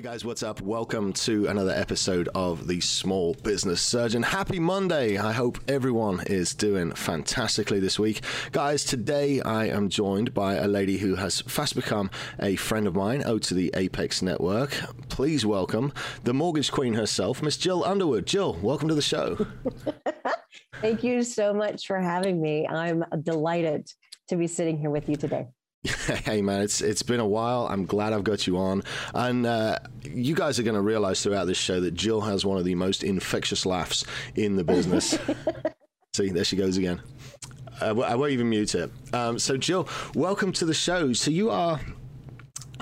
Hey guys, what's up? Welcome to another episode of the Small Business Surgeon. Happy Monday! I hope everyone is doing fantastically this week. Guys, today I am joined by a lady who has fast become a friend of mine out to the Apex Network. Please welcome the mortgage queen herself, Miss Jill Underwood. Jill, welcome to the show. Thank you so much for having me. I'm delighted to be sitting here with you today. Hey man, it's it's been a while. I'm glad I've got you on, and uh, you guys are going to realize throughout this show that Jill has one of the most infectious laughs in the business. See, there she goes again. Uh, I won't even mute it. Um, so, Jill, welcome to the show. So, you are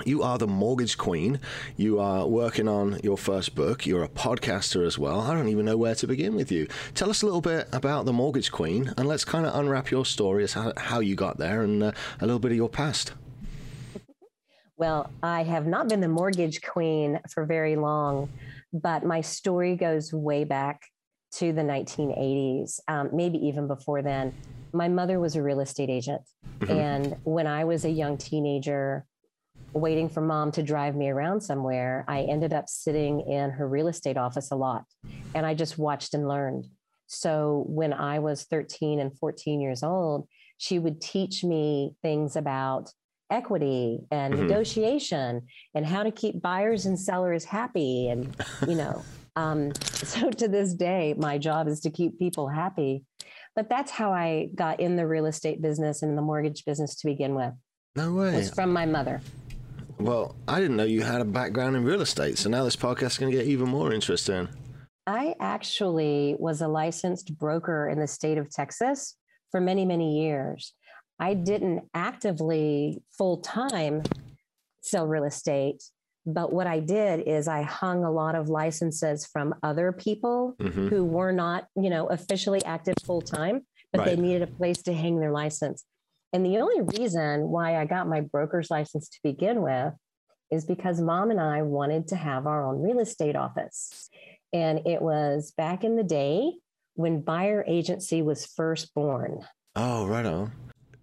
you are the mortgage queen. You are working on your first book. You're a podcaster as well. I don't even know where to begin with you. Tell us a little bit about the mortgage queen and let's kind of unwrap your story as how, how you got there and uh, a little bit of your past. Well, I have not been the mortgage queen for very long, but my story goes way back to the 1980s, um, maybe even before then. My mother was a real estate agent. Mm-hmm. And when I was a young teenager, waiting for mom to drive me around somewhere, I ended up sitting in her real estate office a lot and I just watched and learned. So when I was 13 and 14 years old, she would teach me things about equity and mm-hmm. negotiation and how to keep buyers and sellers happy and you know um, so to this day my job is to keep people happy but that's how i got in the real estate business and the mortgage business to begin with no way it's from my mother well, I didn't know you had a background in real estate, so now this podcast is going to get even more interesting. I actually was a licensed broker in the state of Texas for many, many years. I didn't actively full time sell real estate, but what I did is I hung a lot of licenses from other people mm-hmm. who were not, you know, officially active full time, but right. they needed a place to hang their license. And the only reason why I got my broker's license to begin with is because mom and I wanted to have our own real estate office. And it was back in the day when buyer agency was first born. Oh, right on.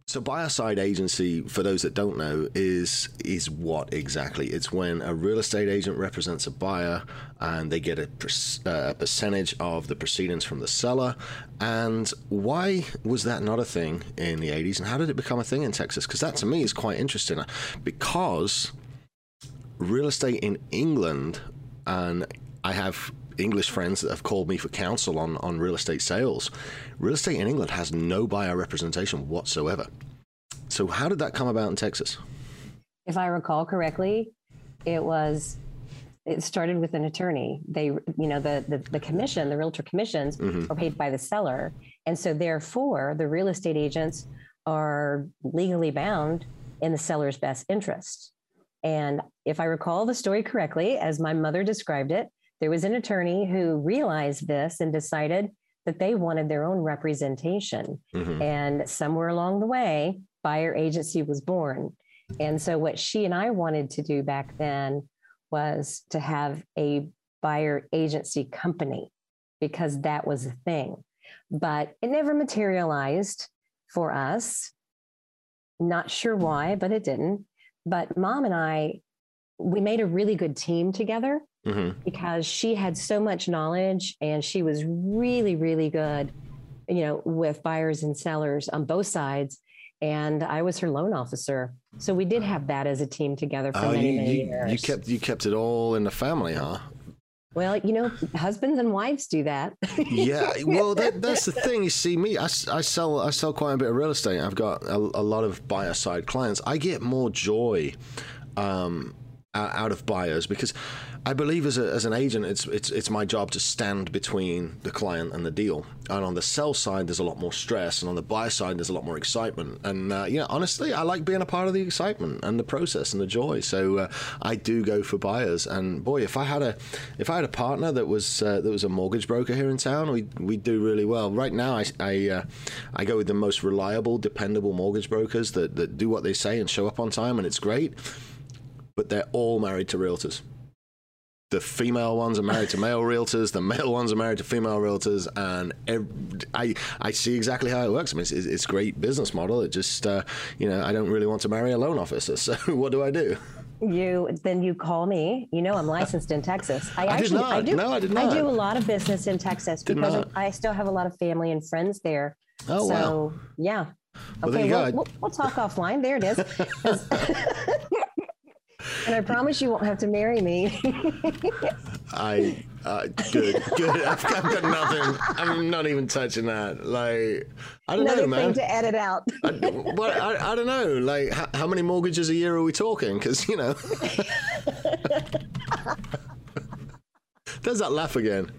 So buyer side agency, for those that don't know, is is what exactly? It's when a real estate agent represents a buyer and they get a, uh, percentage of the proceedings from the seller. And why was that not a thing in the 80s? And how did it become a thing in Texas? Because that to me is quite interesting. Because real estate in England, and I have English friends that have called me for counsel on, on real estate sales. Real estate in England has no buyer representation whatsoever. So, how did that come about in Texas? If I recall correctly, it was it started with an attorney. They, you know, the the, the commission, the realtor commissions, mm-hmm. are paid by the seller, and so therefore the real estate agents are legally bound in the seller's best interest. And if I recall the story correctly, as my mother described it, there was an attorney who realized this and decided that they wanted their own representation. Mm-hmm. And somewhere along the way, buyer agency was born. And so, what she and I wanted to do back then was to have a buyer agency company because that was a thing. But it never materialized for us. Not sure why, but it didn't. But mom and I, we made a really good team together mm-hmm. because she had so much knowledge and she was really, really good, you know, with buyers and sellers on both sides. And I was her loan officer. So we did have that as a team together for oh, many, you, many you, years. You kept you kept it all in the family, huh? Well, you know, husbands and wives do that. yeah, well, that, that's the thing. You see, me, I, I sell I sell quite a bit of real estate. I've got a, a lot of buyer side clients. I get more joy um, out of buyers because I believe as, a, as an agent, it's, it's, it's my job to stand between the client and the deal. And on the sell side, there's a lot more stress. And on the buy side, there's a lot more excitement. And, uh, yeah, honestly, I like being a part of the excitement and the process and the joy. So uh, I do go for buyers. And boy, if I had a, if I had a partner that was, uh, that was a mortgage broker here in town, we we do really well. Right now, I, I, uh, I go with the most reliable, dependable mortgage brokers that, that do what they say and show up on time. And it's great. But they're all married to realtors the female ones are married to male realtors, the male ones are married to female realtors, and every, I I see exactly how it works. I mean, it's, it's a great business model. It just uh, you know I don't really want to marry a loan officer, so what do I do? You then you call me. You know I'm licensed in Texas. I, I actually I do. No, I did not. I do a lot of business in Texas because I still have a lot of family and friends there. Oh so, wow. Yeah. Well, okay, we'll, we'll, we'll, talk offline. There it is. and I promise you won't have to marry me. I uh, good, good. I've, I've, got nothing. I'm not even touching that. Like I don't Another know, man. Thing to edit out. I, well, I, I don't know. Like how, how many mortgages a year are we talking? Because you know. There's that laugh again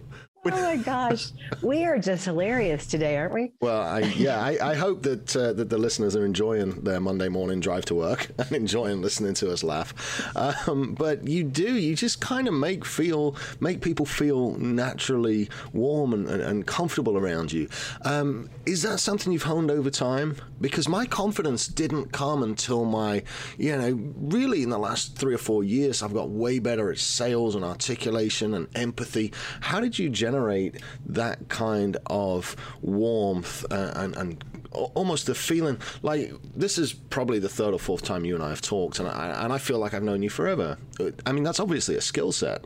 oh my gosh, we are just hilarious today, aren't we? Well, I, yeah, I, I hope that uh, that the listeners are enjoying their Monday morning drive to work and enjoying listening to us laugh. Um, but you do, you just kind of make feel make people feel naturally warm and, and, and comfortable around you. Um, is that something you've honed over time? Because my confidence didn't come until my, you know, really in the last three or four years, I've got way better at sales and articulation and empathy. How did you generate generate that kind of warmth uh, and, and almost the feeling like this is probably the third or fourth time you and I have talked, and I, and I feel like I've known you forever. I mean, that's obviously a skill set.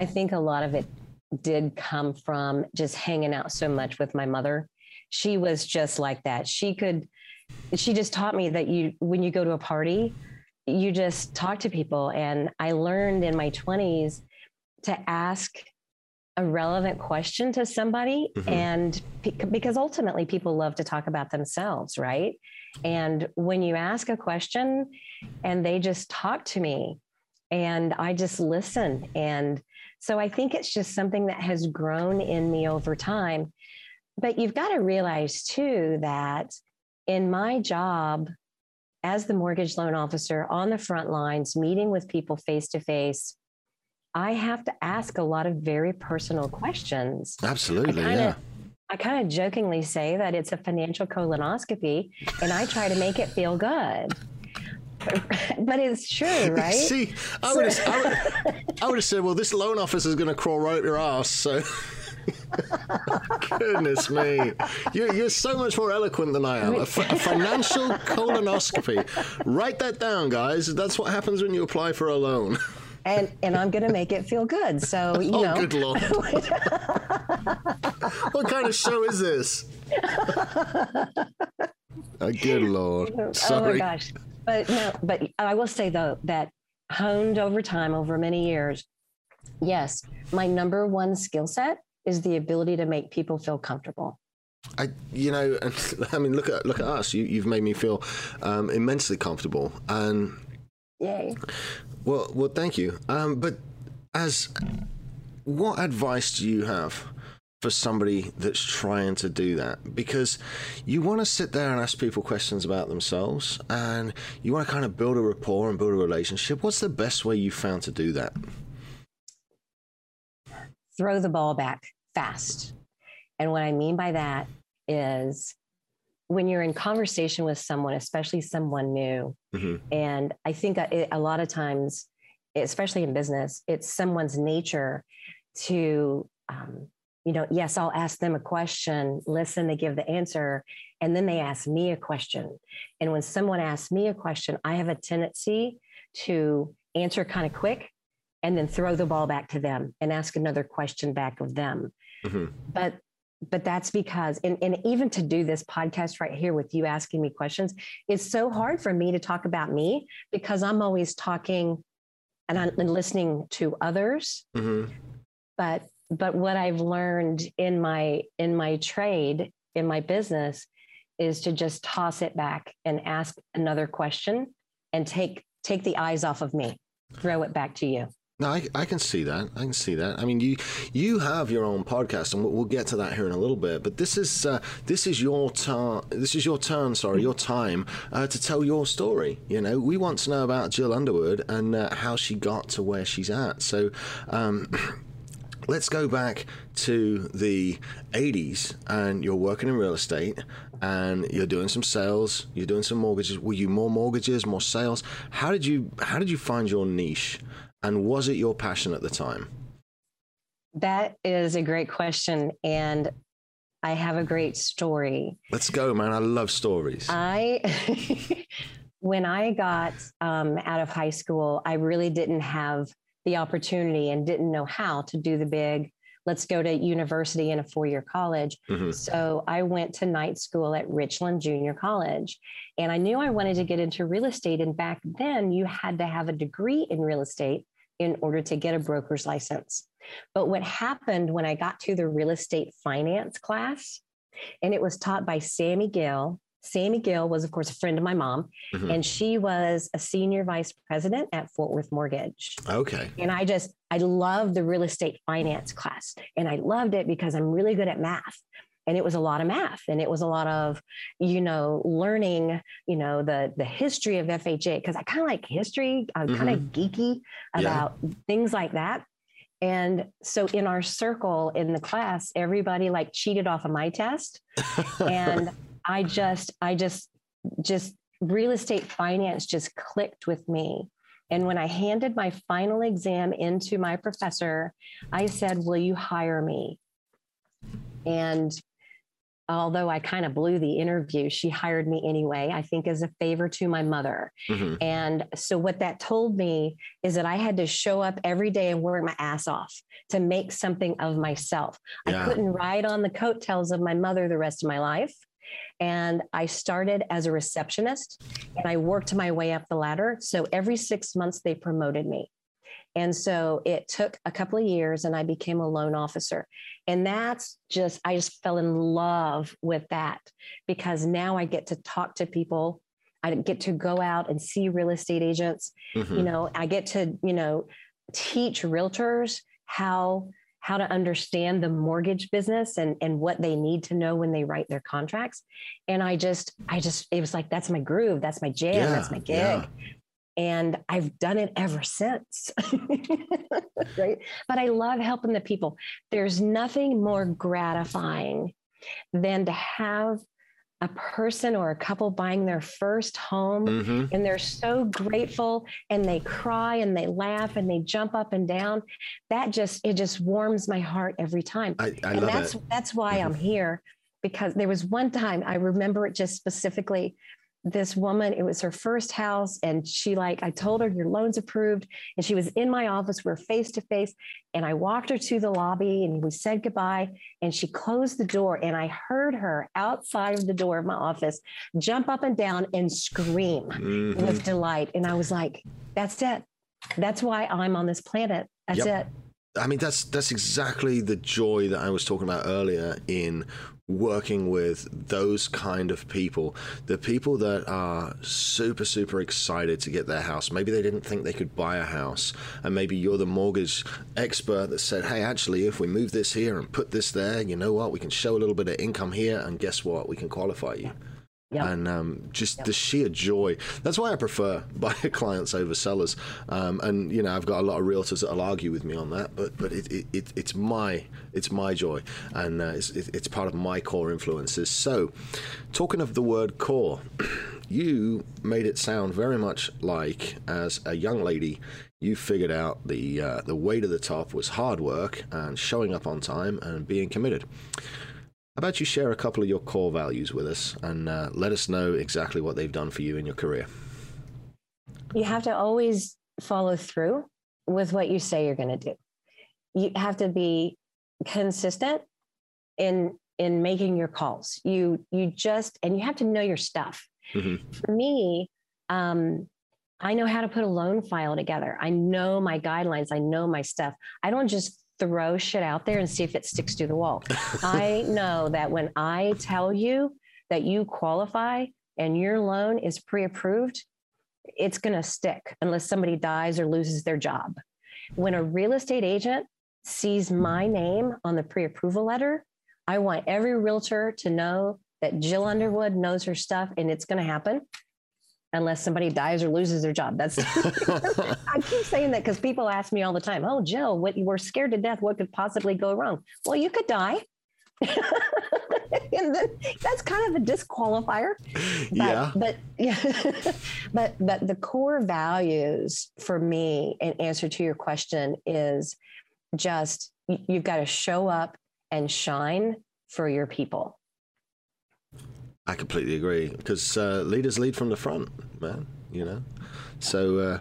I think a lot of it did come from just hanging out so much with my mother. She was just like that. She could, she just taught me that you, when you go to a party, you just talk to people. And I learned in my 20s to ask a relevant question to somebody mm-hmm. and because ultimately people love to talk about themselves right? And when you ask a question and they just talk to me and i just listen. And so i think it's just something that has grown in me over time. But you've got to realize too that in my job as the mortgage loan officer on the front lines meeting with people face to face I have to ask a lot of very personal questions. Absolutely, I kinda, yeah. I kind of jokingly say that it's a financial colonoscopy, and I try to make it feel good. But it's true, right? See, I would, have, I, would, I would have said, well, this loan officer is going to crawl right up your ass. So, goodness me, you're, you're so much more eloquent than I am. A, f- a financial colonoscopy. Write that down, guys. That's what happens when you apply for a loan and and I'm going to make it feel good. So you oh, know. good lord! what kind of show is this? oh, good lord! Sorry. Oh my gosh! But no, but I will say though that honed over time, over many years, yes, my number one skill set is the ability to make people feel comfortable. I, you know, I mean, look at look at us. You, have made me feel um, immensely comfortable, and Yay. Well, well, thank you. Um, but as what advice do you have for somebody that's trying to do that? Because you want to sit there and ask people questions about themselves, and you want to kind of build a rapport and build a relationship. What's the best way you found to do that? Throw the ball back fast. And what I mean by that is when you're in conversation with someone, especially someone new, mm-hmm. and I think a, a lot of times, especially in business, it's someone's nature to, um, you know, yes, I'll ask them a question, listen, they give the answer, and then they ask me a question. And when someone asks me a question, I have a tendency to answer kind of quick and then throw the ball back to them and ask another question back of them. Mm-hmm. But but that's because and, and even to do this podcast right here with you asking me questions it's so hard for me to talk about me because i'm always talking and i'm and listening to others mm-hmm. but but what i've learned in my in my trade in my business is to just toss it back and ask another question and take take the eyes off of me, throw it back to you. No, I, I can see that. I can see that. I mean, you you have your own podcast, and we'll, we'll get to that here in a little bit. But this is uh, this is your turn. This is your turn. Sorry, your time uh, to tell your story. You know, we want to know about Jill Underwood and uh, how she got to where she's at. So. Um, let's go back to the 80s and you're working in real estate and you're doing some sales you're doing some mortgages were you more mortgages more sales how did you how did you find your niche and was it your passion at the time? That is a great question. And I have a great story. Let's go, man. I love stories. I, when I got um, out of high school, I really didn't have the opportunity and didn't know how to do the big let's go to university in a four year college. Mm-hmm. So I went to night school at Richland Junior College. And I knew I wanted to get into real estate. And back then, you had to have a degree in real estate in order to get a broker's license. But what happened when I got to the real estate finance class, and it was taught by Sammy Gill, Sammy Gill was, of course, a friend of my mom, mm-hmm. and she was a senior vice president at Fort Worth Mortgage. Okay. And I just, I love the real estate finance class. And I loved it because I'm really good at math. And it was a lot of math and it was a lot of, you know, learning, you know, the the history of FHA because I kind of like history. I'm mm-hmm. kind of geeky about yeah. things like that. And so in our circle in the class, everybody like cheated off of my test. and I just, I just, just real estate finance just clicked with me. And when I handed my final exam into my professor, I said, Will you hire me? And although I kind of blew the interview, she hired me anyway, I think as a favor to my mother. Mm-hmm. And so, what that told me is that I had to show up every day and work my ass off to make something of myself. Yeah. I couldn't ride on the coattails of my mother the rest of my life. And I started as a receptionist and I worked my way up the ladder. So every six months, they promoted me. And so it took a couple of years and I became a loan officer. And that's just, I just fell in love with that because now I get to talk to people. I get to go out and see real estate agents. Mm-hmm. You know, I get to, you know, teach realtors how how to understand the mortgage business and and what they need to know when they write their contracts. And i just i just it was like that's my groove that's my jam yeah, that's my gig. Yeah. and i've done it ever since. Right? But i love helping the people. There's nothing more gratifying than to have a person or a couple buying their first home mm-hmm. and they're so grateful and they cry and they laugh and they jump up and down that just it just warms my heart every time I, I and love that's it. that's why mm-hmm. i'm here because there was one time i remember it just specifically this woman it was her first house and she like i told her your loan's approved and she was in my office we are face to face and i walked her to the lobby and we said goodbye and she closed the door and i heard her outside of the door of my office jump up and down and scream mm-hmm. with delight and i was like that's it that's why i'm on this planet that's yep. it I mean, that's that's exactly the joy that I was talking about earlier in working with those kind of people the people that are super super excited to get their house. Maybe they didn't think they could buy a house and maybe you're the mortgage expert that said hey actually if we move this here and put this there you know what? We can show a little bit of income here and guess what? We can qualify you Yep. And um, just yep. the sheer joy. That's why I prefer buyer clients over sellers. Um, and you know, I've got a lot of realtors that'll argue with me on that, but but it, it, it it's my it's my joy, and uh, it's it's part of my core influences. So, talking of the word core, you made it sound very much like as a young lady, you figured out the uh, the way to the top was hard work and showing up on time and being committed. How about you share a couple of your core values with us and uh, let us know exactly what they've done for you in your career? You have to always follow through with what you say you're going to do. You have to be consistent in in making your calls. You you just and you have to know your stuff. Mm-hmm. For me, um, I know how to put a loan file together. I know my guidelines. I know my stuff. I don't just throw shit out there and see if it sticks to the wall. I know that when I tell you that you qualify and your loan is pre approved, it's going to stick unless somebody dies or loses their job. When a real estate agent sees my name on the pre approval letter, I want every realtor to know that Jill Underwood knows her stuff and it's going to happen unless somebody dies or loses their job. That's I keep saying that because people ask me all the time, "Oh, Jill, what you were scared to death? What could possibly go wrong?" Well, you could die. and then that's kind of a disqualifier. But, yeah. But yeah. but but the core values for me, in answer to your question, is just you've got to show up and shine for your people. I completely agree because uh, leaders lead from the front, man. You know, so. Uh,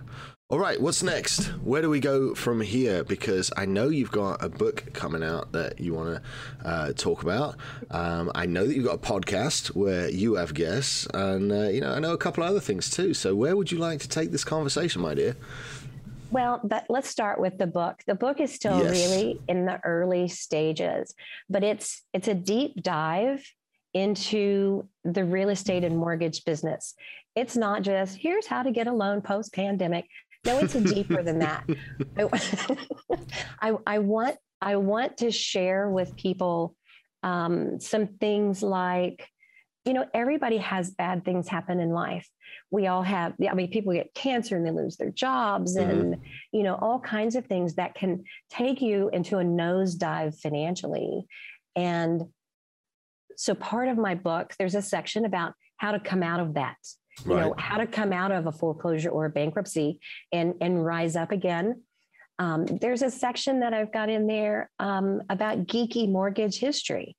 all right, what's next? Where do we go from here? Because I know you've got a book coming out that you want to uh, talk about. Um, I know that you've got a podcast where you have guests, and uh, you know I know a couple of other things too. So where would you like to take this conversation, my dear? Well, but let's start with the book. The book is still yes. really in the early stages, but it's it's a deep dive into the real estate and mortgage business. It's not just here's how to get a loan post pandemic. No, it's deeper than that. I, I want I want to share with people um, some things like, you know, everybody has bad things happen in life. We all have. I mean, people get cancer and they lose their jobs, mm-hmm. and you know, all kinds of things that can take you into a nosedive financially. And so, part of my book, there's a section about how to come out of that you right. know how to come out of a foreclosure or a bankruptcy and and rise up again. Um, there's a section that i've got in there um, about geeky mortgage history.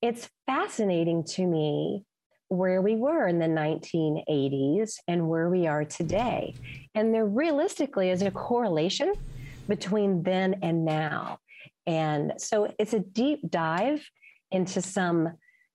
It's fascinating to me where we were in the 1980s and where we are today. And there realistically is a correlation between then and now. And so it's a deep dive into some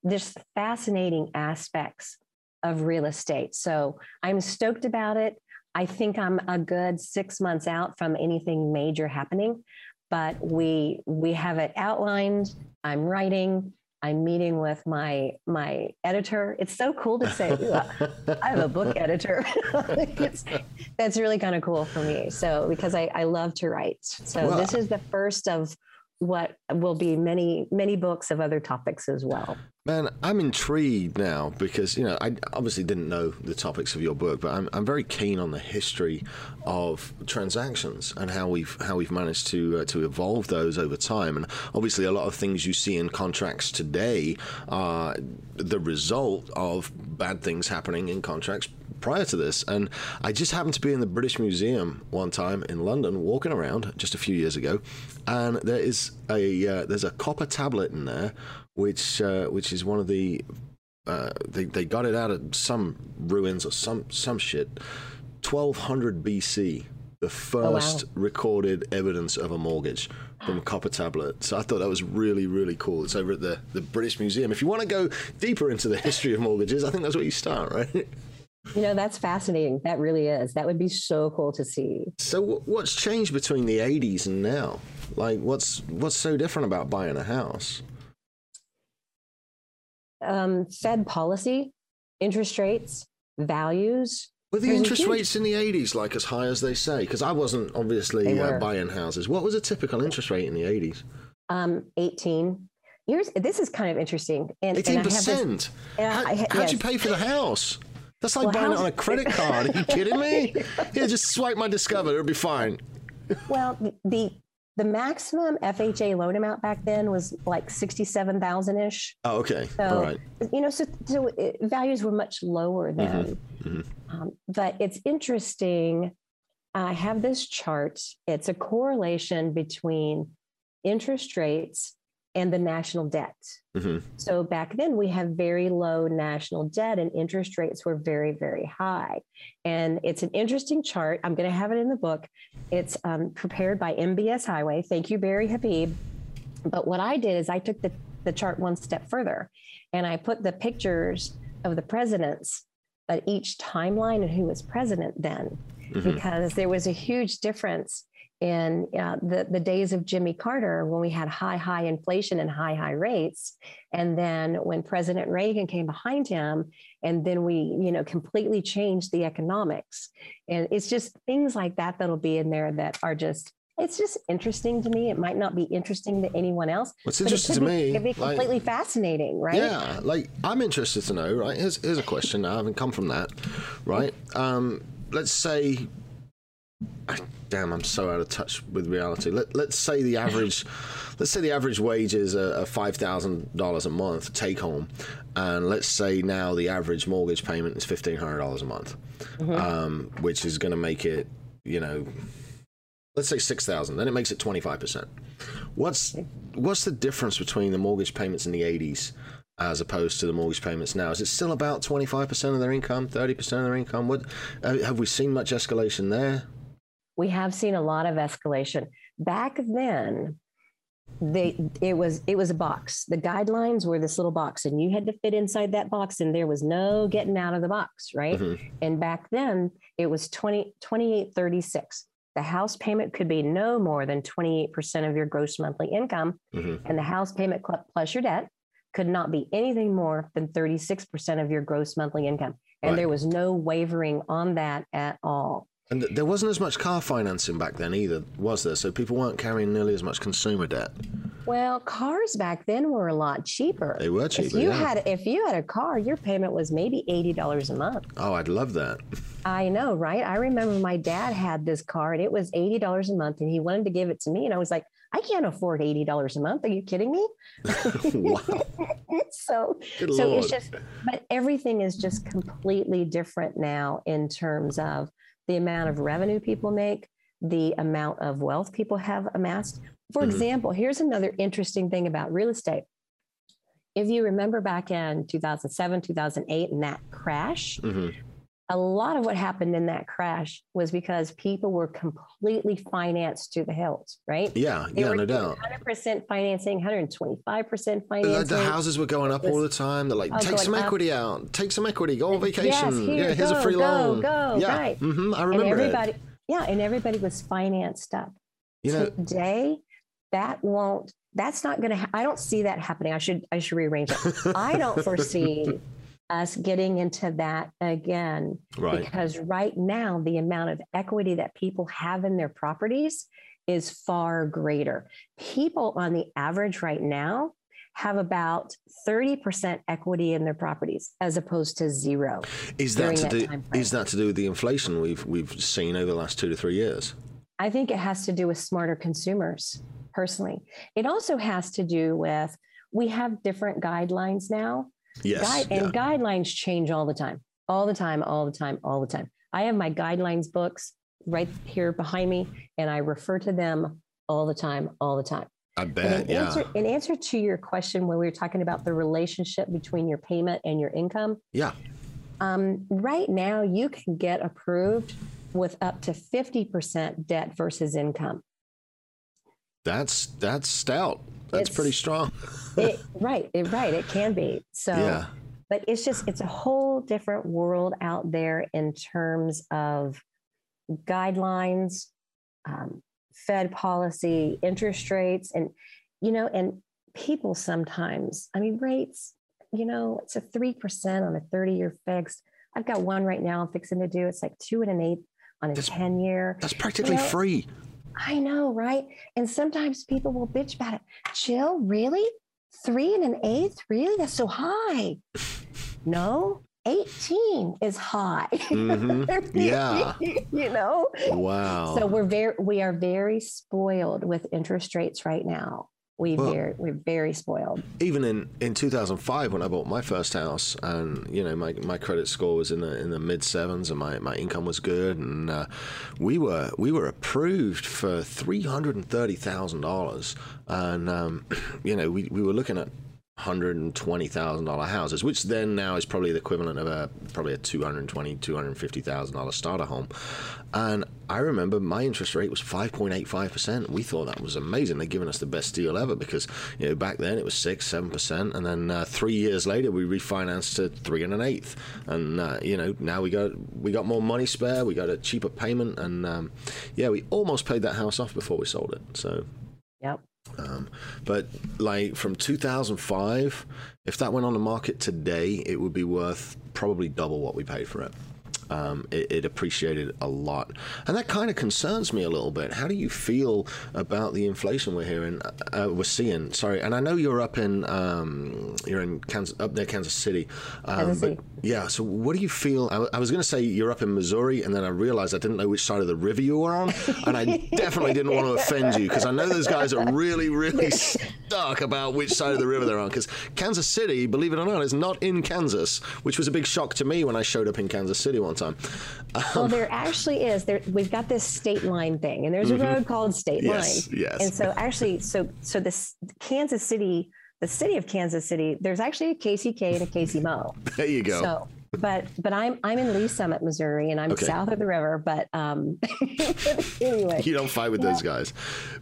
just fascinating aspects of real estate. So I'm stoked about it. I think I'm a good six months out from anything major happening, but we we have it outlined. I'm writing. I'm meeting with my my editor. It's so cool to say I have a book editor. that's really kind of cool for me. So because I, I love to write. So well, this is the first of what will be many many books of other topics as well man i'm intrigued now because you know i obviously didn't know the topics of your book but i'm, I'm very keen on the history of transactions and how we've how we've managed to uh, to evolve those over time and obviously a lot of things you see in contracts today are the result of bad things happening in contracts prior to this. And I just happened to be in the British Museum one time in London, walking around just a few years ago, and there is a uh, there's a copper tablet in there, which uh, which is one of the uh, they they got it out of some ruins or some some shit, 1200 BC. The first oh, wow. recorded evidence of a mortgage from a copper tablet. So I thought that was really, really cool. It's over at the, the British Museum. If you want to go deeper into the history of mortgages, I think that's where you start, right? You know, that's fascinating. That really is. That would be so cool to see. So what's changed between the 80s and now? Like what's what's so different about buying a house? Um, Fed policy, interest rates, values. Were the interest rates in the 80s like as high as they say? Because I wasn't obviously uh, buying houses. What was a typical interest rate in the 80s? Um, 18. Here's this is kind of interesting. And, 18%. And this, How, how'd yes. you pay for the house? That's like well, buying it on a credit card. Are you kidding me? Here, just swipe my Discover. It'll be fine. well, the the maximum FHA loan amount back then was like sixty-seven thousand ish. Oh, okay. So, All right. You know, so, so it, values were much lower then. Mm-hmm. Mm-hmm. Um, but it's interesting. I have this chart. It's a correlation between interest rates and the national debt. Mm-hmm. So back then we have very low national debt and interest rates were very, very high. And it's an interesting chart. I'm going to have it in the book. It's um, prepared by MBS Highway. Thank you, Barry Habib. But what I did is I took the, the chart one step further and I put the pictures of the presidents at each timeline and who was president then, mm-hmm. because there was a huge difference in uh, the, the days of Jimmy Carter when we had high, high inflation and high, high rates. And then when President Reagan came behind him, and then we, you know, completely changed the economics. And it's just things like that that'll be in there that are just it's just interesting to me. It might not be interesting to anyone else. What's interesting to be, me? It could be completely like, fascinating, right? Yeah, like I'm interested to know. Right, here's here's a question. I haven't come from that, right? Um, let's say damn, I'm so out of touch with reality. Let, let's say the average, let's say the average wage is a, a five thousand dollars a month take home, and let's say now the average mortgage payment is fifteen hundred dollars a month, mm-hmm. um, which is going to make it, you know, let's say six thousand. Then it makes it twenty five percent. What's what's the difference between the mortgage payments in the eighties? as opposed to the mortgage payments now? Is it still about 25% of their income, 30% of their income? What, uh, have we seen much escalation there? We have seen a lot of escalation. Back then, they it was it was a box. The guidelines were this little box, and you had to fit inside that box, and there was no getting out of the box, right? Mm-hmm. And back then, it was 20, 2836. The house payment could be no more than 28% of your gross monthly income, mm-hmm. and the house payment plus your debt could not be anything more than 36% of your gross monthly income. And right. there was no wavering on that at all. And there wasn't as much car financing back then either, was there? So people weren't carrying nearly as much consumer debt. Well, cars back then were a lot cheaper. They were cheaper. If you yeah. had if you had a car, your payment was maybe eighty dollars a month. Oh, I'd love that. I know, right? I remember my dad had this car and it was eighty dollars a month, and he wanted to give it to me, and I was like, I can't afford eighty dollars a month. Are you kidding me? wow. so, Good so Lord. it's just, but everything is just completely different now in terms of the amount of revenue people make, the amount of wealth people have amassed. For mm-hmm. example, here's another interesting thing about real estate. If you remember back in 2007, 2008, and that crash, mm-hmm a lot of what happened in that crash was because people were completely financed to the hilt, right? Yeah, they yeah, no doubt. 100% financing, 125% financing. The, houses were going up was, all the time. They're like, oh, take some up. equity out, take some equity, go on vacation. Yes, here, yeah, here's go, a free go, loan. Go, yeah. right. Mm-hmm, I remember and everybody, it. Yeah, and everybody was financed up. You know, Today, that won't that's not going to ha- i don't see that happening i should i should rearrange it i don't foresee us getting into that again. Right. Because right now, the amount of equity that people have in their properties is far greater. People on the average right now have about 30% equity in their properties as opposed to zero. Is that to that do is that to do with the inflation we've we've seen over the last 2 to 3 years? I think it has to do with smarter consumers personally. It also has to do with we have different guidelines now Yes. Guide, and guidelines change all the time, all the time, all the time, all the time. I have my guidelines books right here behind me, and I refer to them all the time, all the time. I bet. In, yeah. answer, in answer to your question, when we were talking about the relationship between your payment and your income, yeah. Um, right now, you can get approved with up to 50% debt versus income. That's that's stout. That's it's, pretty strong. it, right, it, right. It can be. So, yeah. but it's just, it's a whole different world out there in terms of guidelines, um, Fed policy, interest rates, and, you know, and people sometimes, I mean, rates, you know, it's a 3% on a 30 year fixed. I've got one right now I'm fixing to do. It's like two and an eighth on a that's, 10 year. That's practically you know, free. I know, right? And sometimes people will bitch about it. Jill, really? Three and an eighth? Really? That's so high. No, 18 is high. Mm-hmm. Yeah. you know? Wow. So we're very we are very spoiled with interest rates right now we well, very we're very spoiled. Even in, in 2005, when I bought my first house, and you know my, my credit score was in the in the mid sevens, and my, my income was good, and uh, we were we were approved for three hundred and thirty thousand dollars, and um, you know we, we were looking at hundred and twenty thousand dollar houses, which then now is probably the equivalent of a probably a two hundred twenty, two hundred fifty thousand dollar starter home. And I remember my interest rate was five point eight five percent. We thought that was amazing. They'd given us the best deal ever because you know back then it was six, seven percent, and then uh, three years later we refinanced to three and an eighth. And uh, you know now we got we got more money spare, we got a cheaper payment, and um, yeah, we almost paid that house off before we sold it. So Yep. Um, but like from 2005, if that went on the market today, it would be worth probably double what we paid for it. Um, it, it appreciated a lot, and that kind of concerns me a little bit. How do you feel about the inflation we're hearing, uh, we're seeing? Sorry, and I know you're up in um, you're in Kansas, up near Kansas City. Um, but yeah, so what do you feel? I, I was going to say you're up in Missouri, and then I realized I didn't know which side of the river you were on, and I definitely didn't want to offend you because I know those guys are really, really stuck about which side of the river they're on. Because Kansas City, believe it or not, is not in Kansas, which was a big shock to me when I showed up in Kansas City one time. Well, there actually is. There, we've got this state line thing, and there's a road called State Mm-hmm. Yes, Line. yes. And so, actually, so so this Kansas City, the city of Kansas City, there's actually a KCK and a KC Mo. There you go. So, but but I'm I'm in Lee's Summit, Missouri, and I'm Okay. south of the river. But um, anyway, you don't fight with those guys,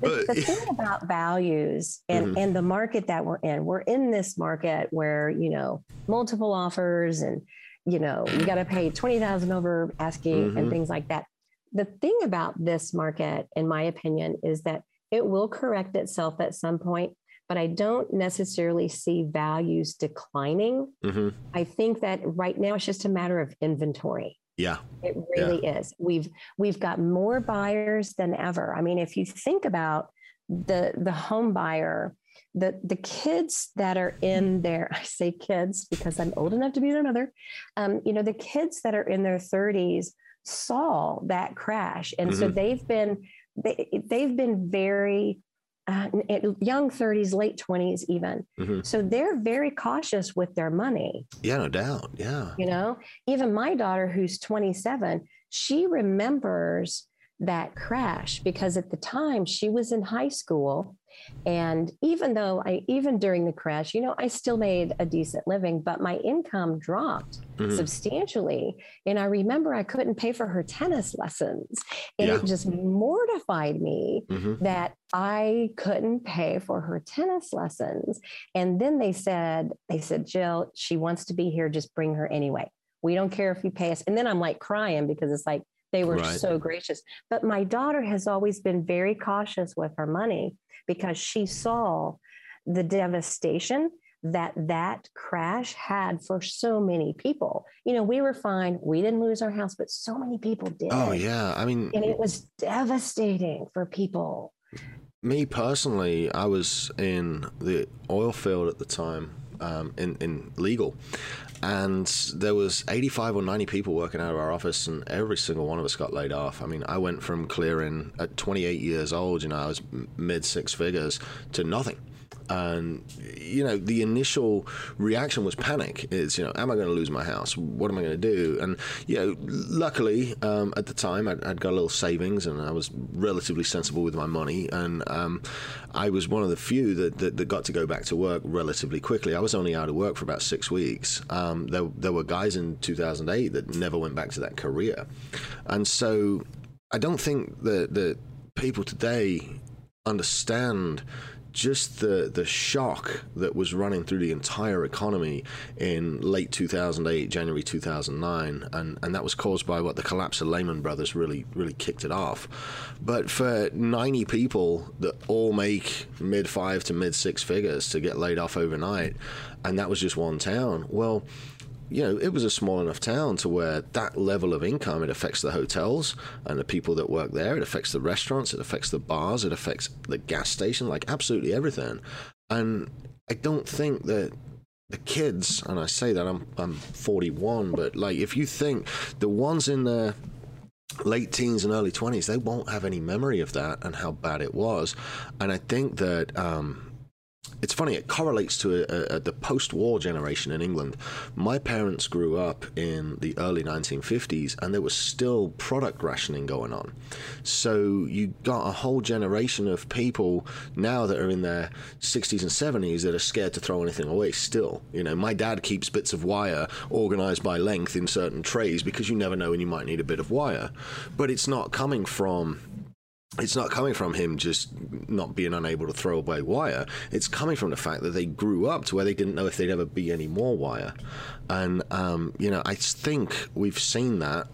the, the thing about values and, Mm-hmm. and the market that we're in, we're in this market where, you know, multiple offers and, you know, you got to pay 20,000 over asking Mhm. and things like that. The thing about this market, in my opinion, is that it will correct itself at some point, but I don't necessarily see values declining. Mhm. I think that right now it's just a matter of inventory. yeah, It really is. We've we've got more buyers than ever. I mean, if you think about the the home buyer, the the kids that are in their I say kids because I'm old enough to be their mother. Um, you know, the kids that are in their 30s saw that crash, and so they've been they, they've been very uh, young 30s, late 20s, even. Mhm. So they're very cautious with their money yeah, no doubt. Yeah, you know even my daughter who's 27 she remembers that crash because at the time she was in high school and even though i even during the crash you know i still made a decent living but my income dropped Mhm. substantially and i remember i couldn't pay for her tennis lessons and Yeah. it just mortified me hmm that I couldn't pay for her tennis lessons. And then they said, they said, Jill, she wants to be here, just bring her anyway. We don't care if you pay us. And then I'm like crying because it's like they were Right. so gracious. But my daughter has always been very cautious with her money because she saw the devastation that that crash had for so many people. You know, we were fine. We didn't lose our house, but so many people did. Oh yeah, I mean, And it was devastating for people. me personally, I was in the oil field at the time, um, in in legal, and there was 85 or 90 people working out of our office, and every single one of us got laid off. I mean, I went from clearing at 28 years old, you know, I was mid six figures to nothing. And you know, the initial reaction was panic. Is you know, am I going to lose my house? What am I going to do? And you know, luckily um, at the time I'd, I'd got a little savings, and I was relatively sensible with my money. And um, I was one of the few that, that that got to go back to work relatively quickly. I was only out of work for about six weeks. Um, there there were guys in 2008 that never went back to that career, and so I don't think that that people today understand just the the shock that was running through the entire economy in late 2008 January 2009 and and that was caused by what the collapse of Lehman Brothers really really kicked it off. But for 90 people that all make mid 5 to mid 6 figures to get laid off overnight and that was just one town well you know, it was a small enough town to where that level of income it affects the hotels and the people that work there. It affects the restaurants. It affects the bars. It affects the gas station. Like absolutely everything. And I don't think that the kids, and I say that I'm I'm 41, but like if you think the ones in the late teens and early 20s, they won't have any memory of that and how bad it was. And I think that um, it's funny, it correlates to a, a, the post war generation in England. My parents grew up in the early 1950s and there was still product rationing going on. So you got a whole generation of people now that are in their 60s and 70s that are scared to throw anything away still. You know, my dad keeps bits of wire organized by length in certain trays because you never know when you might need a bit of wire. But it's not coming from it's not coming from him just not being unable to throw away wire. It's coming from the fact that they grew up to where they didn't know if they'd ever be any more wire. And, um, you know, I think we've seen that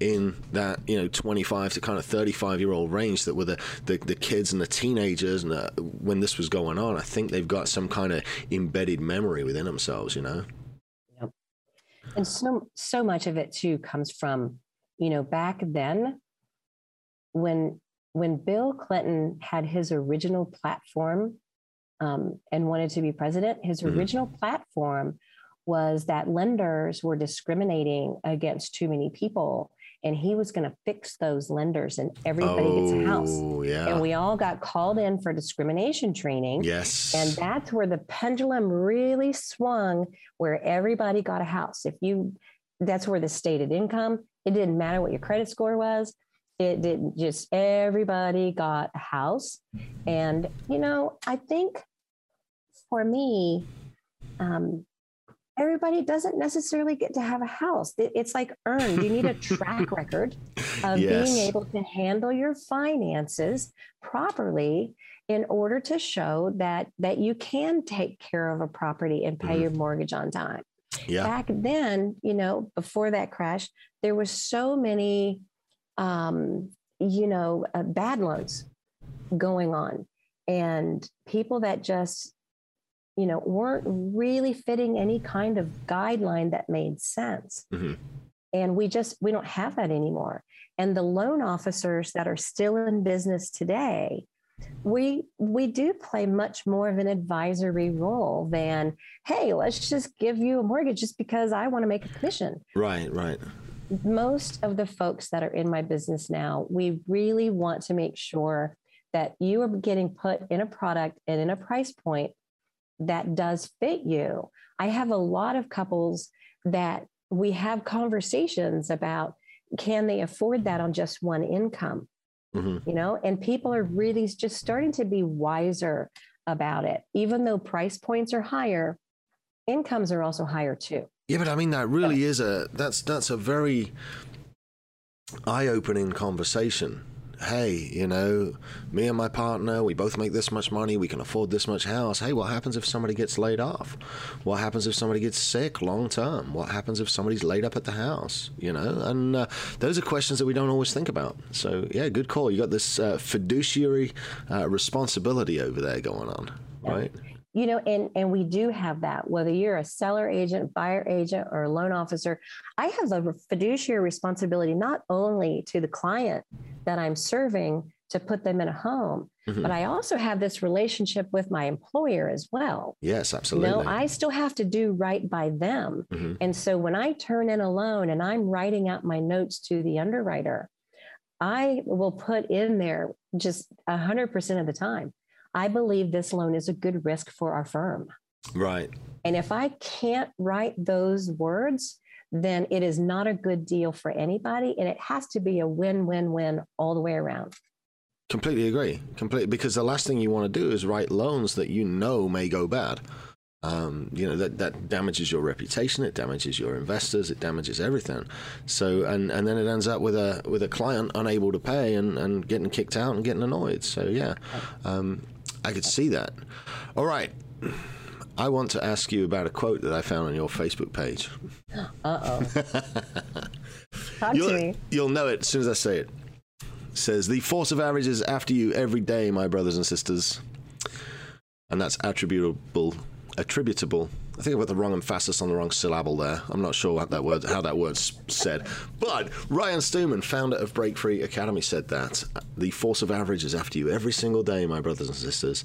in that you know 25 to kind of 35 year old range that were the, the, the kids and the teenagers and the, when this was going on i think they've got some kind of embedded memory within themselves you know yep. and so so much of it too comes from you know back then when when Bill Clinton had his original platform um, and wanted to be president, his mm-hmm. original platform was that lenders were discriminating against too many people. And he was going to fix those lenders and everybody oh, gets a house. Oh, yeah. And we all got called in for discrimination training. Yes. And that's where the pendulum really swung, where everybody got a house. If you, that's where the stated income, it didn't matter what your credit score was it didn't just everybody got a house and you know i think for me um, everybody doesn't necessarily get to have a house it's like earned you need a track record of yes. being able to handle your finances properly in order to show that that you can take care of a property and pay mm-hmm. your mortgage on time yeah. back then you know before that crash there was so many um, you know, uh, bad loans going on and people that just, you know, weren't really fitting any kind of guideline that made sense. Mm-hmm. And we just, we don't have that anymore. And the loan officers that are still in business today, we we do play much more of an advisory role than hey let's just give you a mortgage just because i want to make a commission right right most of the folks that are in my business now, we really want to make sure that you are getting put in a product and in a price point that does fit you. I have a lot of couples that we have conversations about can they afford that on just one income? Mm-hmm. You know, and people are really just starting to be wiser about it. Even though price points are higher, incomes are also higher too. Yeah, but I mean that really is a that's that's a very eye-opening conversation. Hey, you know, me and my partner, we both make this much money, we can afford this much house. Hey, what happens if somebody gets laid off? What happens if somebody gets sick long term? What happens if somebody's laid up at the house? You know, and uh, those are questions that we don't always think about. So, yeah, good call. You got this uh, fiduciary uh, responsibility over there going on, right? You know and and we do have that whether you're a seller agent buyer agent or a loan officer i have a fiduciary responsibility not only to the client that i'm serving to put them in a home mm-hmm. but i also have this relationship with my employer as well yes absolutely you know i still have to do right by them mm-hmm. and so when i turn in a loan and i'm writing out my notes to the underwriter i will put in there just 100% of the time I believe this loan is a good risk for our firm. Right. And if I can't write those words, then it is not a good deal for anybody. And it has to be a win win win all the way around. Completely agree. Completely. Because the last thing you want to do is write loans that you know may go bad. Um, you know that that damages your reputation, it damages your investors, it damages everything. So and and then it ends up with a with a client unable to pay and, and getting kicked out and getting annoyed. So yeah, um, I could see that. All right. I want to ask you about a quote that I found on your Facebook page. Uh oh. you'll, you'll know it as soon as I say it. it. Says the force of average is after you every day, my brothers and sisters, and that's attributable. Attributable. I think I put the wrong emphasis on the wrong syllable there. I'm not sure what that word, how that word's said. But Ryan Stewman, founder of Break Free Academy, said that the force of average is after you every single day, my brothers and sisters.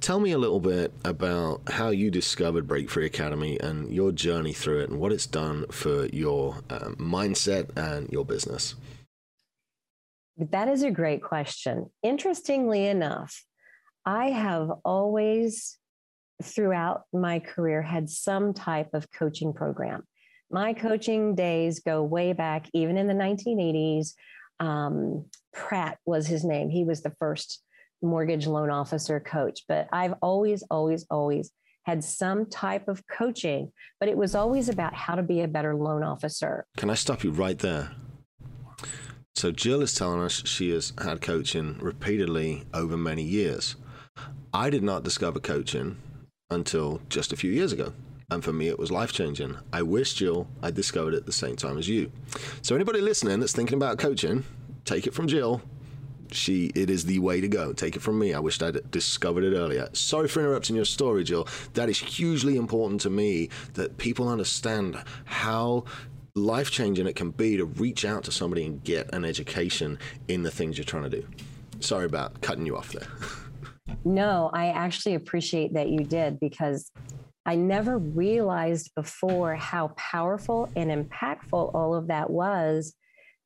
Tell me a little bit about how you discovered Break Free Academy and your journey through it and what it's done for your um, mindset and your business. That is a great question. Interestingly enough, I have always throughout my career had some type of coaching program. My coaching days go way back, even in the 1980s. Um, Pratt was his name. He was the first mortgage loan officer coach. But I've always, always, always had some type of coaching, but it was always about how to be a better loan officer. Can I stop you right there? So Jill is telling us she has had coaching repeatedly over many years. I did not discover coaching until just a few years ago. And for me, it was life changing. I wish, Jill, I discovered it at the same time as you. So, anybody listening that's thinking about coaching, take it from Jill. She, it is the way to go. Take it from me. I wished I'd discovered it earlier. Sorry for interrupting your story, Jill. That is hugely important to me that people understand how life changing it can be to reach out to somebody and get an education in the things you're trying to do. Sorry about cutting you off there. No, I actually appreciate that you did because I never realized before how powerful and impactful all of that was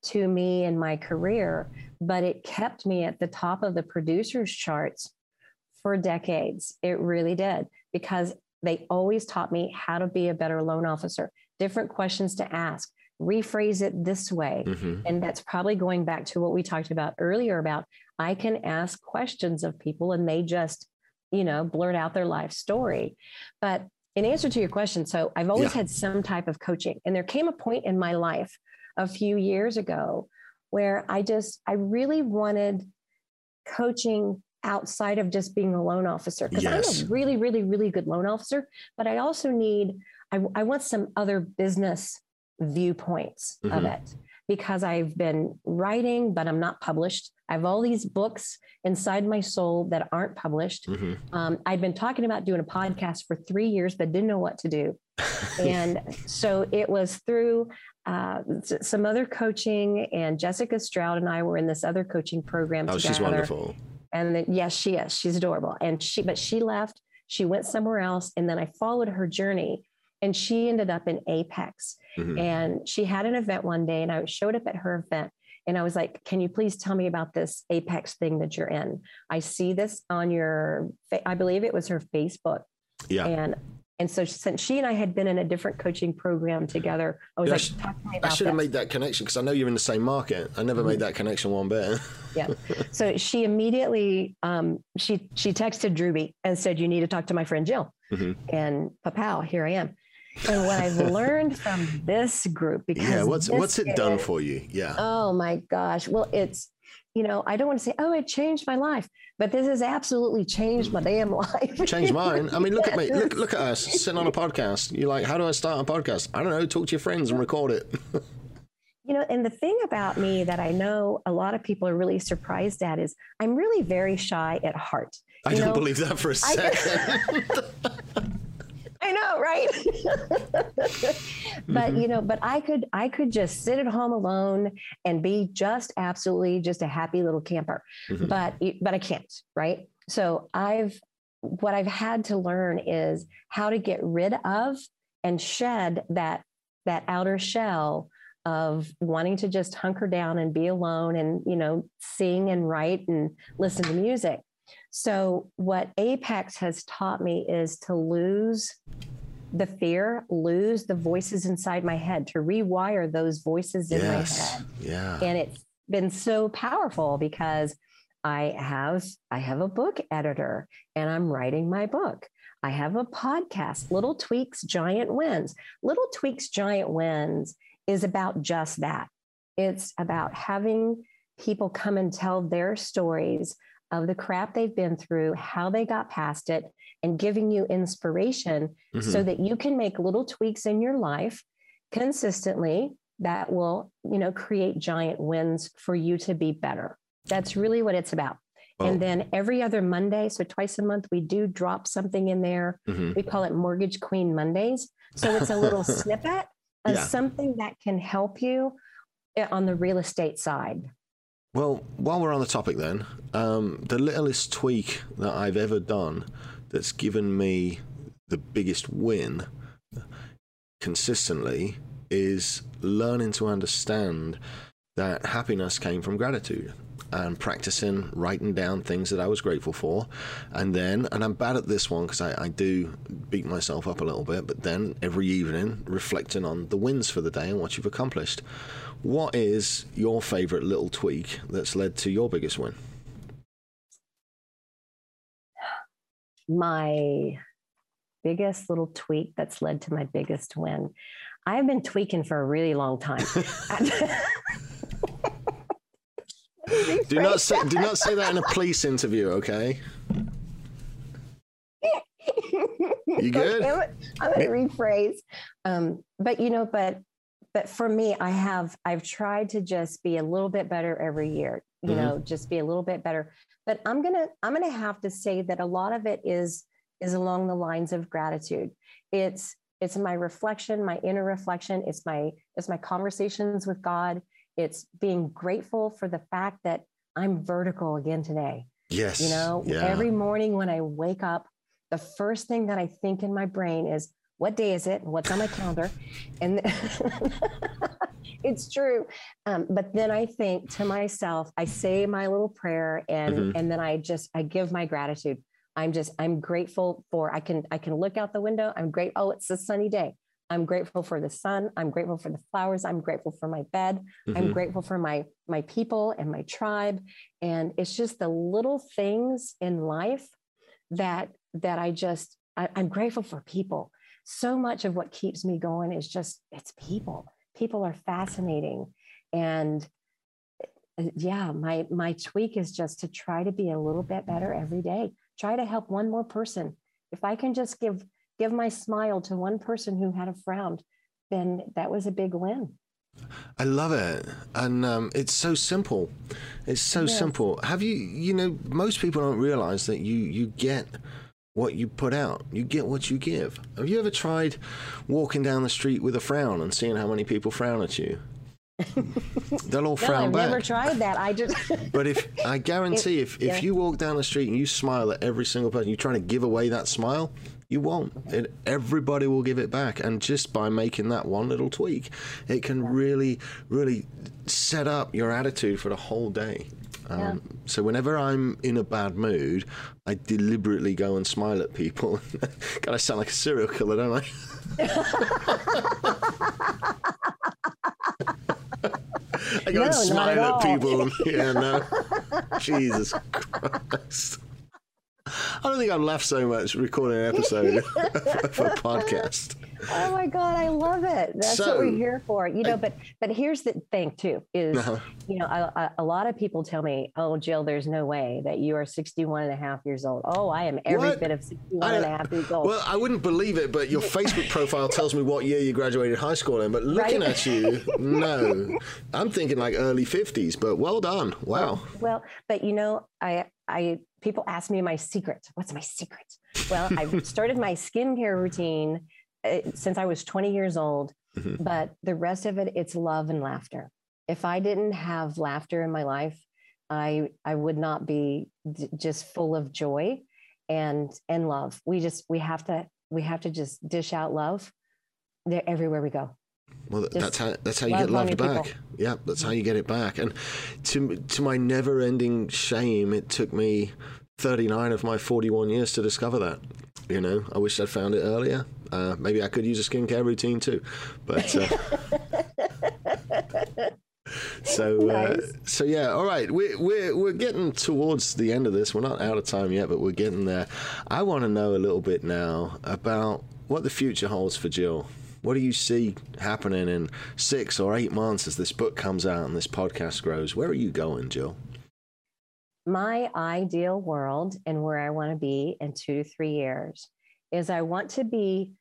to me in my career, but it kept me at the top of the producers charts for decades. It really did because they always taught me how to be a better loan officer, different questions to ask, rephrase it this way. Mm-hmm. And that's probably going back to what we talked about earlier about I can ask questions of people and they just, you know, blurt out their life story. But in answer to your question, so I've always yeah. had some type of coaching. And there came a point in my life a few years ago where I just, I really wanted coaching outside of just being a loan officer because yes. I'm a really, really, really good loan officer, but I also need, I, I want some other business viewpoints mm-hmm. of it because I've been writing, but I'm not published. I have all these books inside my soul that aren't published. Mm-hmm. Um, I've been talking about doing a podcast for three years, but didn't know what to do. and so it was through uh, some other coaching, and Jessica Stroud and I were in this other coaching program. Oh, together. she's wonderful. And then, yes, she is. She's adorable. And she, but she left. She went somewhere else, and then I followed her journey and she ended up in apex mm-hmm. and she had an event one day and i showed up at her event and i was like can you please tell me about this apex thing that you're in i see this on your i believe it was her facebook yeah and and so since she and I had been in a different coaching program together, I was yeah, like, I, I should have made that connection because I know you're in the same market. I never mm-hmm. made that connection one bit. yeah. So she immediately um, she she texted Drewby and said, "You need to talk to my friend Jill." Mm-hmm. And papow, here I am and what I've learned from this group because yeah, what's what's it done for you? Yeah. Oh my gosh. Well, it's you know, I don't want to say, oh, it changed my life, but this has absolutely changed my damn life. changed mine. I mean, look at me. Look, look at us sitting on a podcast. You're like, how do I start a podcast? I don't know. Talk to your friends and record it. you know, and the thing about me that I know a lot of people are really surprised at is I'm really very shy at heart. I don't know? believe that for a second. I know, right? but mm-hmm. you know, but I could I could just sit at home alone and be just absolutely just a happy little camper. Mm-hmm. But but I can't, right? So I've what I've had to learn is how to get rid of and shed that that outer shell of wanting to just hunker down and be alone and you know sing and write and listen to music so, what Apex has taught me is to lose the fear, lose the voices inside my head, to rewire those voices in yes. my head. Yeah. And it's been so powerful because I have I have a book editor and I'm writing my book. I have a podcast, Little Tweaks Giant Wins. Little Tweaks Giant Wins is about just that. It's about having people come and tell their stories of the crap they've been through, how they got past it, and giving you inspiration mm-hmm. so that you can make little tweaks in your life consistently that will, you know, create giant wins for you to be better. That's really what it's about. Oh. And then every other Monday, so twice a month, we do drop something in there. Mm-hmm. We call it Mortgage Queen Mondays. So it's a little snippet of yeah. something that can help you eh, on the real estate side. Well, while we're on the topic, then, um, the littlest tweak that I've ever done that's given me the biggest win consistently is learning to understand that happiness came from gratitude. And practicing writing down things that I was grateful for. And then, and I'm bad at this one because I, I do beat myself up a little bit, but then every evening reflecting on the wins for the day and what you've accomplished. What is your favorite little tweak that's led to your biggest win? My biggest little tweak that's led to my biggest win. I have been tweaking for a really long time. do not say do not say that in a police interview, okay? You good? Okay, I'm, gonna rephrase. Um, but you know, but but for me, I have I've tried to just be a little bit better every year. You mm-hmm. know, just be a little bit better. But I'm gonna I'm gonna have to say that a lot of it is is along the lines of gratitude. It's it's my reflection, my inner reflection. It's my it's my conversations with God. It's being grateful for the fact that I'm vertical again today. Yes. You know, yeah. every morning when I wake up, the first thing that I think in my brain is, what day is it? What's on my calendar? And it's true. Um, but then I think to myself, I say my little prayer and mm-hmm. and then I just I give my gratitude. I'm just I'm grateful for I can I can look out the window. I'm great. Oh, it's a sunny day. I'm grateful for the sun. I'm grateful for the flowers. I'm grateful for my bed. Mm-hmm. I'm grateful for my my people and my tribe. And it's just the little things in life that that I just I, I'm grateful for people. So much of what keeps me going is just it's people. People are fascinating. And uh, yeah, my my tweak is just to try to be a little bit better every day. Try to help one more person. If I can just give give my smile to one person who had a frown, then that was a big win. I love it, and um, it's so simple. It's so yes. simple. Have you, you know, most people don't realize that you you get what you put out. You get what you give. Have you ever tried walking down the street with a frown and seeing how many people frown at you? They'll all frown no, I've back. never tried that. I just. but if I guarantee, if, if yeah. you walk down the street and you smile at every single person, you're trying to give away that smile, you won't. It, everybody will give it back. And just by making that one little tweak, it can really, really set up your attitude for the whole day. Um, yeah. So whenever I'm in a bad mood, I deliberately go and smile at people. God, I sound like a serial killer, don't I? I go no, and smile at, at people. Yeah, no. Jesus Christ. I don't think I've laughed so much recording an episode of a podcast. Oh my god, I love it. That's so, what we're here for. You know, I, but but here's the thing too is uh-huh. you know, a, a, lot of people tell me, "Oh, Jill, there's no way that you are 61 and a half years old." Oh, I am every what? bit of 61 I, and a half years old. Well, I wouldn't believe it, but your Facebook profile tells me what year you graduated high school in, but looking right? at you, no. I'm thinking like early 50s, but well done. Wow. Well, but you know, I I people ask me my secret. What's my secret? Well, I've started my skincare routine uh, since I was 20 years old, mm-hmm. but the rest of it, it's love and laughter. If I didn't have laughter in my life, I I would not be d- just full of joy and and love. We just we have to we have to just dish out love there everywhere we go. Well, that's how that's how you get loved back. People. Yeah, that's how you get it back. And to to my never-ending shame, it took me 39 of my 41 years to discover that. You know, I wish I'd found it earlier. Uh, maybe I could use a skincare routine too, but. Uh, so uh, so yeah all right we're, we're we're getting towards the end of this we're not out of time yet but we're getting there i want to know a little bit now about what the future holds for jill what do you see happening in six or eight months as this book comes out and this podcast grows? Where are you going, Jill? My ideal world and where I want to be in two to three years is I want to be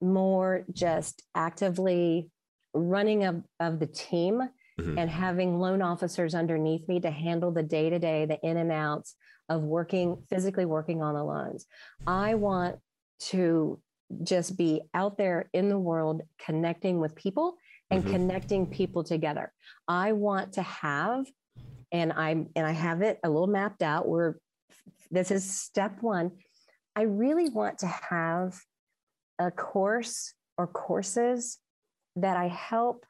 more just actively running of, of the team mm-hmm. and having loan officers underneath me to handle the day to day, the in and outs of working, physically working on the loans. I want to just be out there in the world connecting with people and mm-hmm. connecting people together. I want to have and I'm and I have it a little mapped out where this is step 1. I really want to have a course or courses that I help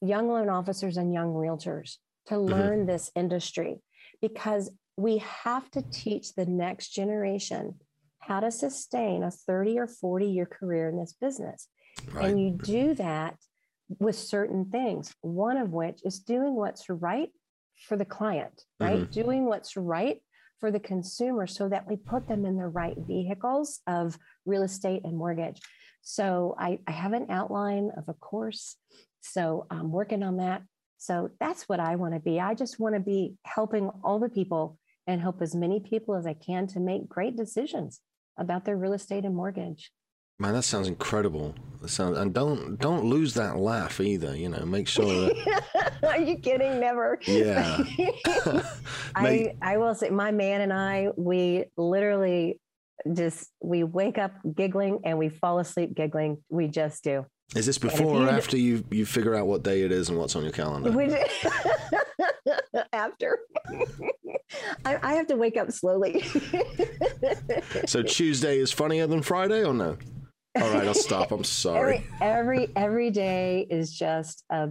young loan officers and young realtors to mm-hmm. learn mm-hmm. this industry because we have to teach the next generation how to sustain a 30 or 40 year career in this business. Right. And you do that with certain things, one of which is doing what's right for the client, right? Mm-hmm. Doing what's right for the consumer so that we put them in the right vehicles of real estate and mortgage. So I, I have an outline of a course. So I'm working on that. So that's what I want to be. I just want to be helping all the people and help as many people as I can to make great decisions about their real estate and mortgage. Man, that sounds incredible. That sounds, and don't don't lose that laugh either. You know, make sure that. Are you kidding? Never. Yeah. I I will say, my man and I, we literally just we wake up giggling and we fall asleep giggling. We just do. Is this before or after you you figure out what day it is and what's on your calendar? after. I, I, have to wake up slowly. so Tuesday is funnier than Friday, or no? All right, I'll stop. I'm sorry. Every every, every day is just a,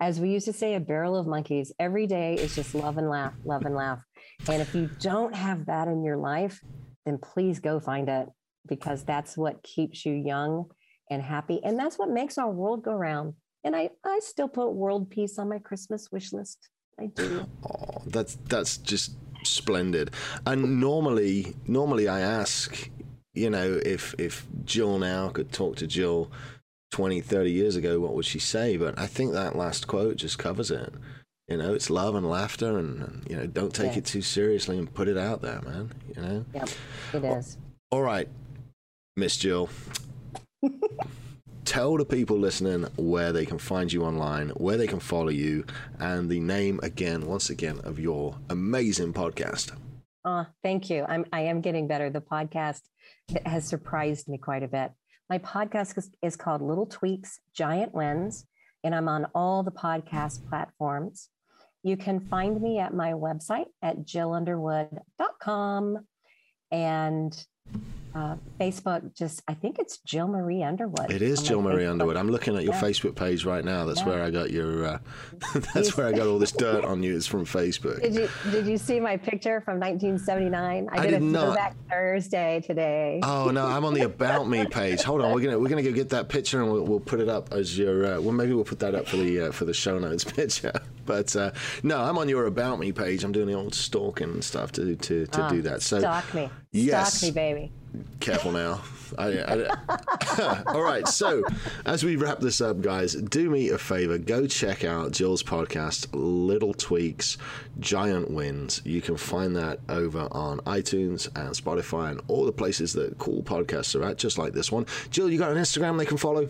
as we used to say, a barrel of monkeys. Every day is just love and laugh, love and laugh. And if you don't have that in your life, then please go find it because that's what keeps you young and happy, and that's what makes our world go round. And I I still put world peace on my Christmas wish list. I do. Oh, that's that's just splendid. And normally, normally I ask you know, if if Jill now could talk to Jill 20, 30 years ago, what would she say? But I think that last quote just covers it. You know, it's love and laughter, and, and you know, don't take yeah. it too seriously and put it out there, man. You know. Yep, it is. All right, Miss Jill. tell the people listening where they can find you online, where they can follow you, and the name again, once again, of your amazing podcast. Oh, thank you. I'm I am getting better. The podcast has surprised me quite a bit. My podcast is, is called Little Tweaks, Giant Wins, and I'm on all the podcast platforms. You can find me at my website at jillunderwood.com. And uh, Facebook, just I think it's Jill Marie Underwood. It is Jill Marie Facebook. Underwood. I'm looking at your yeah. Facebook page right now. That's yeah. where I got your. Uh, that's where I got all this dirt on you. It's from Facebook. Did you Did you see my picture from 1979? I, I did, did a not. throwback Thursday today. Oh no, I'm on the About Me page. Hold on, we're gonna we're gonna go get that picture and we'll, we'll put it up as your. Uh, well, maybe we'll put that up for the uh, for the show notes picture. But uh, no, I'm on your About Me page. I'm doing the old stalking and stuff to to to do that. So stalk me, yes. stalk me, baby. Careful now. I, I, all right. So, as we wrap this up, guys, do me a favor. Go check out Jill's podcast, Little Tweaks, Giant Wins. You can find that over on iTunes and Spotify and all the places that cool podcasts are at, just like this one. Jill, you got an Instagram they can follow?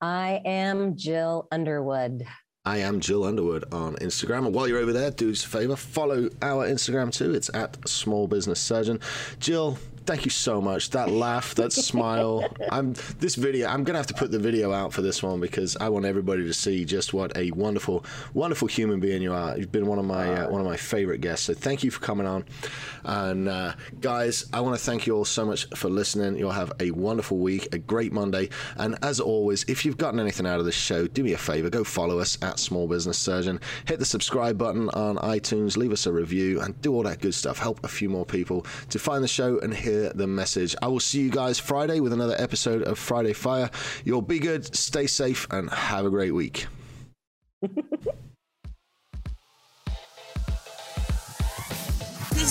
I am Jill Underwood. I am Jill Underwood on Instagram. And while you're over there, do us a favor, follow our Instagram too. It's at Small Business Surgeon. Jill, thank you so much. That laugh, that smile. I'm this video. I'm gonna have to put the video out for this one because I want everybody to see just what a wonderful, wonderful human being you are. You've been one of my uh, one of my favorite guests. So thank you for coming on. And uh, guys, I want to thank you all so much for listening. You'll have a wonderful week, a great Monday. And as always, if you've gotten anything out of this show, do me a favor, go follow us at Small Business Surgeon. Hit the subscribe button on iTunes, leave us a review, and do all that good stuff. Help a few more people to find the show and hear hear the message. I will see you guys Friday with another episode of Friday Fire. You'll be good, stay safe, and have a great week. this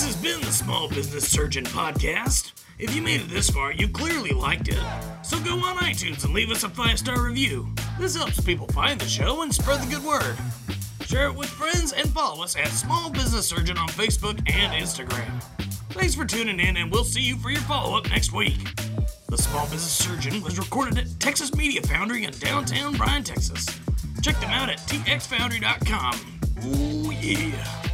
has been the Small Business Surgeon Podcast. If you made it this far, you clearly liked it. So go on iTunes and leave us a five star review. This helps people find the show and spread the good word. Share it with friends and follow us at Small Business Surgeon on Facebook and Instagram. Thanks for tuning in, and we'll see you for your follow up next week. The Small Business Surgeon was recorded at Texas Media Foundry in downtown Bryan, Texas. Check them out at txfoundry.com. Ooh, yeah.